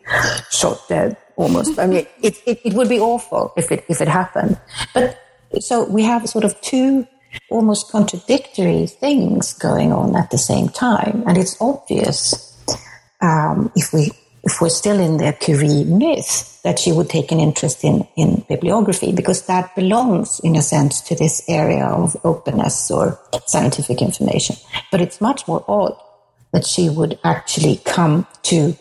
shot dead almost. I mean, it, it, it would be awful if it, if it happened. But so we have sort of two almost contradictory things going on at the same time. And it's obvious, um, if we, if we're still in the Curie myth, that she would take an interest in, in bibliography because that belongs in a sense to this area of openness or scientific information. But it's much more odd that she would actually come to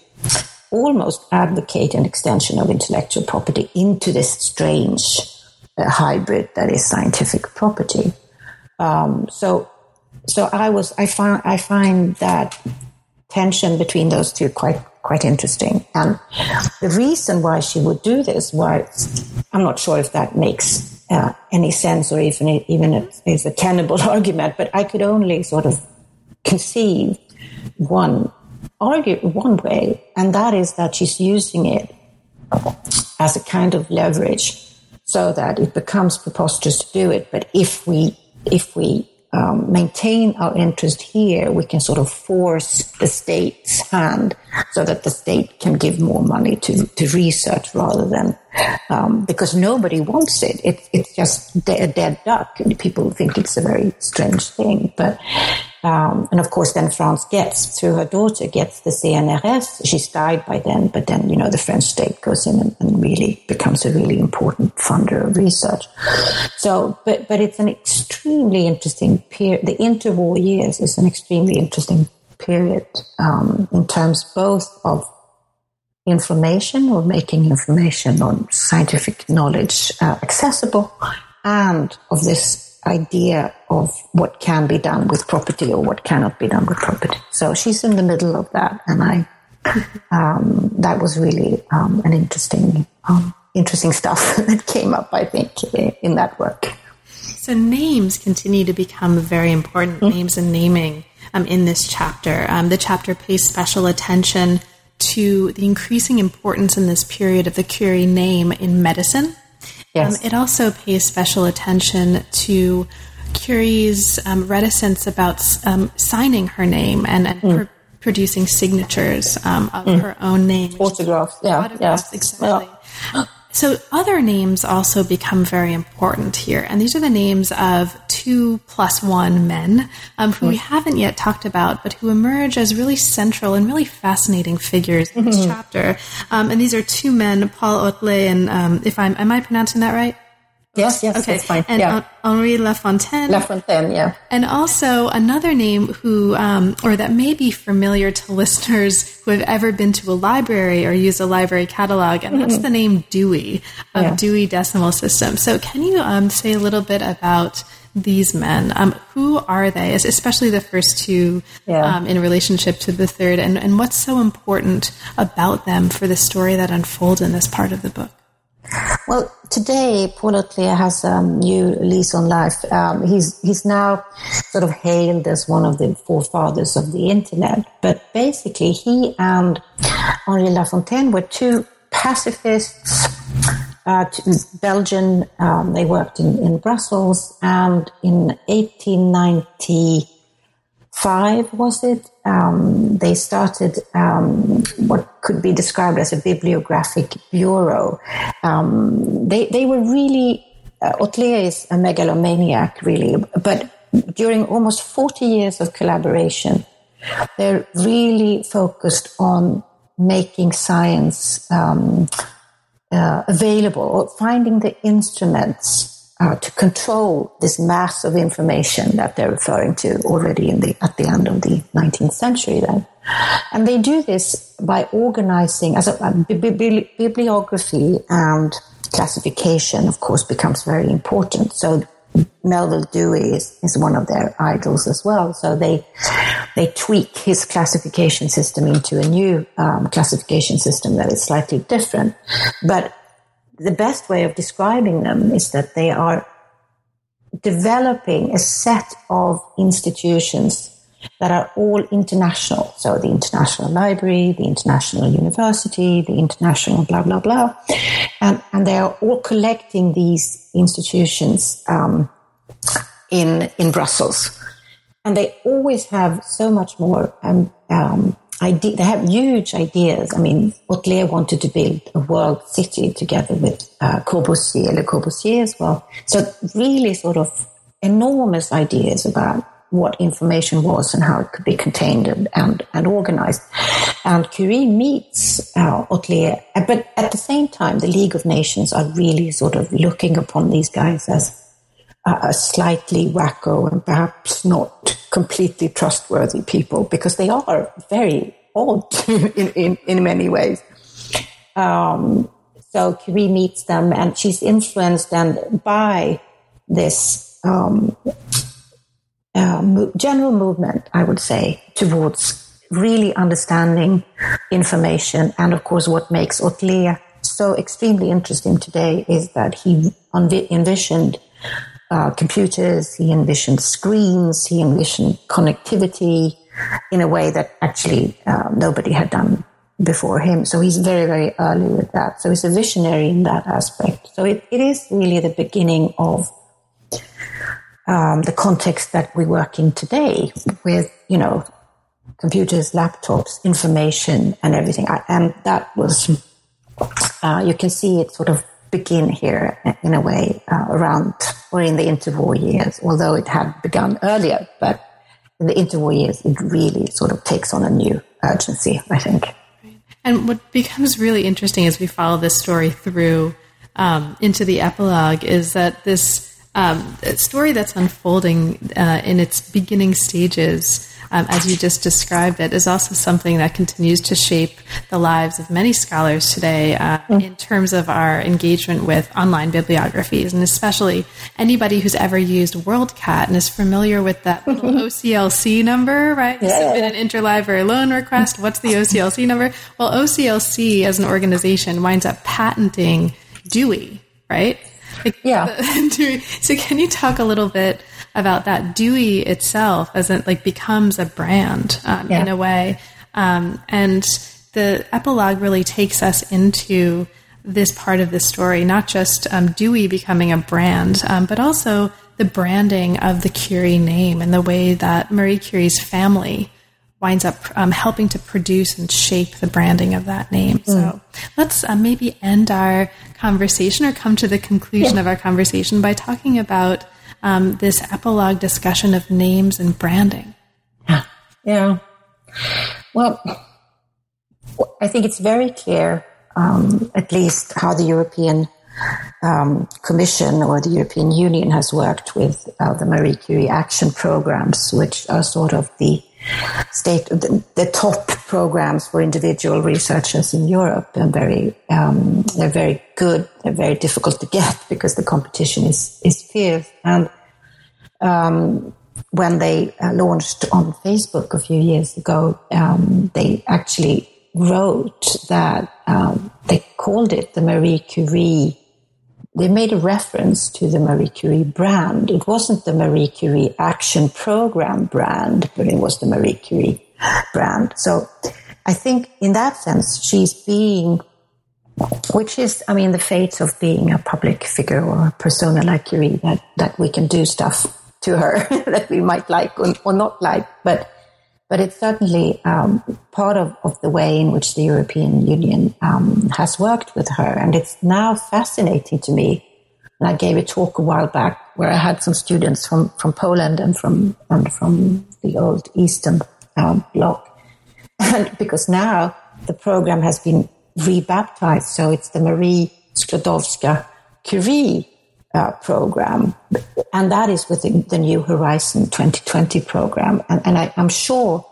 almost advocate an extension of intellectual property into this strange uh, hybrid that is scientific property. Um, so, so I was, I find, I find that tension between those two quite, quite interesting. And the reason why she would do this why I'm not sure if that makes uh, any sense or even, even is a tenable argument, but I could only sort of conceive one argue one way, and that is that she's using it as a kind of leverage so that it becomes preposterous to do it. But if we if we um, maintain our interest here, we can sort of force the state's hand so that the state can give more money to, to research rather than um, because nobody wants it. it it's just a dead duck. People think it's a very strange thing, but um, and of course, then France gets, through her daughter, gets the CNRS. She's died by then, but then, you know, the French state goes in and, and really becomes a really important funder of research. So, but, but it's an extremely interesting period. The interwar years is an extremely interesting period um, in terms both of information or making information on scientific knowledge uh, accessible and of this idea of what can be done with property or what cannot be done with property. So she's in the middle of that, and I um, that was really um, an interesting um, interesting stuff that came up. I think in that work. So names continue to become very important. Mm-hmm. Names and naming um, in this chapter. Um, the chapter pays special attention to the increasing importance in this period of the Curie name in medicine Yes. Um, it also pays special attention to Curie's um, reticence about um, signing her name and, and mm. producing signatures um, of mm. her own name. Autographs, yeah. Autographs, exactly. Yeah. So other names also become very important here, and these are the names of two plus one men um, who we haven't yet talked about, but who emerge as really central and really fascinating figures in this mm-hmm. chapter. Um, and these are two men, Paul Otlet and um, if I'm am I pronouncing that right? Yes, yes, Okay. that's fine. And yeah. Henri Lafontaine. Lafontaine, yeah. And also another name who, um, or that may be familiar to listeners who have ever been to a library or used a library catalog, and that's the name Dewey of Yeah. Dewey Decimal System. So, can you um, say a little bit about these men? Um, who are they, especially the first two Yeah. um, in relationship to the third, and, and what's so important about them for the story that unfolds in this part of the book? Well, today Paul Otlet has a new lease on life. Um, he's he's now sort of hailed as one of the forefathers of the internet. But basically, he and Henri Lafontaine were two pacifists. Uh, Belgian. Um, they worked in, in Brussels, and in 1890 five was it? Um, they started um, what could be described as a bibliographic bureau. Um, they they were really uh, Otlet is a megalomaniac, really, but during almost forty years of collaboration, they're really focused on making science um, uh, available or finding the instruments uh, to control this mass of information that they're referring to already in the at the end of the 19th century then and they do this by organizing as a, bi- bibliography and classification of course becomes very important so Melvil Dewey is, is one of their idols as well. So they they tweak his classification system into a new um, classification system that is slightly different. But the best way of describing them is that they are developing a set of institutions that are all international. So the International Library, the International University, the International blah, blah, blah. And, and they are all collecting these institutions um, in, in Brussels. And they always have so much more um, um, idea. They have huge ideas. I mean, Otlet wanted to build a world city together with uh, Corbusier, Le Corbusier as well. So really sort of enormous ideas about what information was and how it could be contained and, and, and organized. And Curie meets uh, Otlet, but at the same time, the League of Nations are really sort of looking upon these guys as uh, slightly wacko and perhaps not completely trustworthy people because they are very odd in, in, in many ways. Um, so Curie meets them and she's influenced and by this um, mo- general movement, I would say, towards really understanding information. And of course, what makes Otlet so extremely interesting today is that he envi- envisioned uh, computers, he envisioned screens, he envisioned connectivity in a way that actually uh, nobody had done before him. So he's very, very early with that. So he's a visionary in that aspect. So it, it is really the beginning of um, the context that we work in today with, you know, computers, laptops, information, and everything. I, and that was, uh, you can see it sort of begin here in a way uh, around or in the interwar years, although it had begun earlier, but in the interwar years, it really sort of takes on a new urgency, I think. And what becomes really interesting as we follow this story through um, into the epilogue is that this um, story that's unfolding uh, in its beginning stages, um, as you just described it, is also something that continues to shape the lives of many scholars today uh, in terms of our engagement with online bibliographies, and especially anybody who's ever used WorldCat and is familiar with that little OCLC number, right? You submit an interlibrary loan request. What's the OCLC number? Well, OCLC as an organization winds up patenting Dewey, right? Like Yeah. Dewey. So can you talk a little bit about that Dewey itself as it like becomes a brand um, Yeah. in a way, um, and the epilogue really takes us into this part of the story, not just um, Dewey becoming a brand, um, but also the branding of the Curie name and the way that Marie Curie's family winds up um, helping to produce and shape the branding of that name. So let's uh, maybe end our conversation or come to the conclusion of our conversation by talking about um, this epilogue discussion of names and branding. Yeah. Well, I think it's very clear, um, at least how the European um, Commission or the European Union has worked with uh, the Marie Curie action programs, which are sort of the state the, the top programs for individual researchers in Europe, and very um, they're very good. They're very difficult to get because the competition is is fierce. And um, when they uh, launched on Facebook a few years ago, um, they actually wrote that um, they called it the Marie Curie they made a reference to the Marie Curie brand. It wasn't the Marie Curie Action Program brand, but it was the Marie Curie brand. So I think in that sense, she's being, which is, I mean, the fate of being a public figure or a persona like Curie, that, that we can do stuff to her that we might like or, or not like, but but it's certainly um, part of, of the way in which the European Union um, has worked with her. And it's now fascinating to me. And I gave a talk a while back where I had some students from, from Poland and from, and from the old Eastern um, bloc. And because now the program has been rebaptized, so it's the Marie Sklodowska Curie uh, program, and that is within the New Horizon 2020 program. And, and I, am sure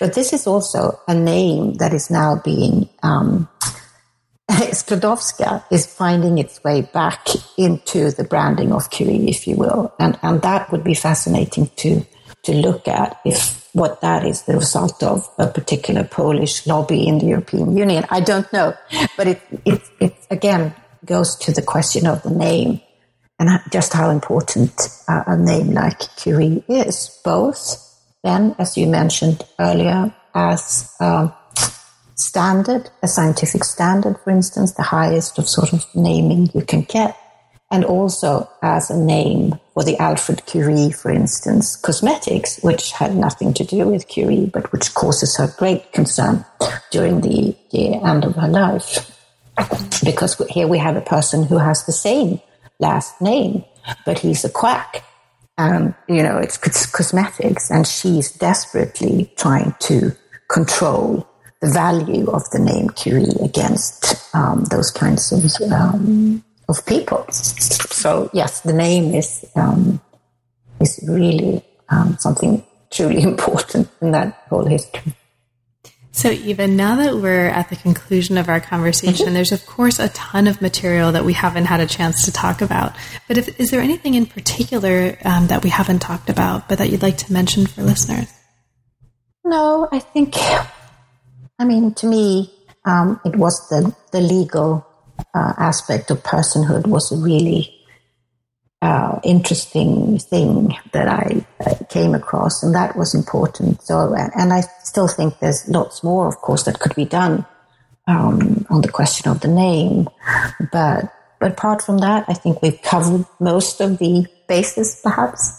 that this is also a name that is now being um, Sklodowska is finding its way back into the branding of Curie, if you will, and and that would be fascinating to to look at if what that is the result of a particular Polish lobby in the European Union. I don't know, but it it, it again goes to the question of the name and just how important uh, a name like Curie is, both then, as you mentioned earlier, as a standard, a scientific standard, for instance, the highest of sort of naming you can get, and also as a name for the Alfred Curie, for instance, cosmetics, which had nothing to do with Curie, but which causes her great concern during the, the end of her life. Because here we have a person who has the same last name, but he's a quack. And, you know, it's, cosmetics and she's desperately trying to control the value of the name Curie against um, those kinds of, um, of people. So yes, the name is, um, is really um, something truly important in that whole history. So, Eva, now that we're at the conclusion of our conversation, mm-hmm. there's of course a ton of material that we haven't had a chance to talk about. But if, is there anything in particular um, that we haven't talked about, but that you'd like to mention for listeners? No, I think, I mean, to me, um, it was the, the legal uh, aspect of personhood was really uh, interesting thing that I uh, came across, and that was important. So, and I still think there's lots more, of course, that could be done um, on the question of the name. But but apart from that, I think we've covered most of the bases, perhaps.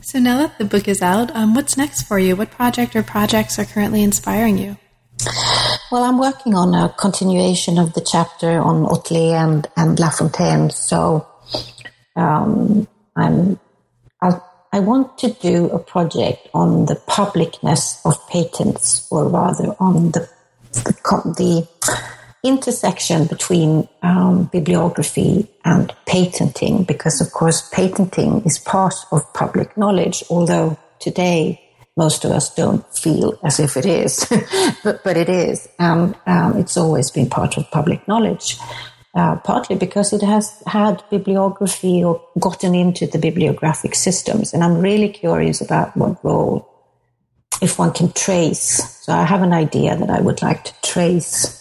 So now that the book is out, um, what's next for you? What project or projects are currently inspiring you? Well, I'm working on a continuation of the chapter on Otlet and, and La Fontaine. So um, I'm, I, I want to do a project on the publicness of patents, or rather on the the, the intersection between um, bibliography and patenting, because of course patenting is part of public knowledge, although today most of us don't feel as if it is, but, but it is. Um, um, it's always been part of public knowledge uh, partly because it has had bibliography or gotten into the bibliographic systems. And I'm really curious about what role, if one can trace. So I have an idea that I would like to trace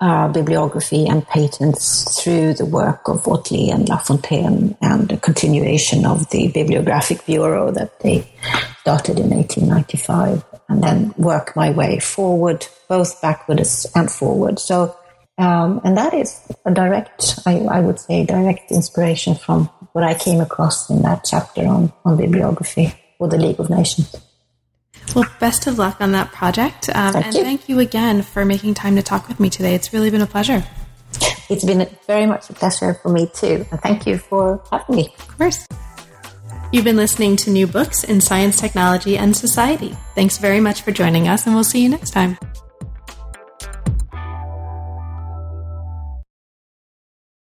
uh, bibliography and patents through the work of Otlet and La Fontaine and a continuation of the Bibliographic Bureau that they started in 1895 and then work my way forward, both backwards and forward. So um, and that is a direct, I, I, would say, direct inspiration from what I came across in that chapter on, on bibliography for the League of Nations. Well, best of luck on that project. Um, thank and you. thank you again for making time to talk with me today. It's really been a pleasure. It's been very much a pleasure for me too. And thank you for having me. Of course. You've been listening to New Books in Science, Technology, and Society. Thanks very much for joining us, and we'll see you next time.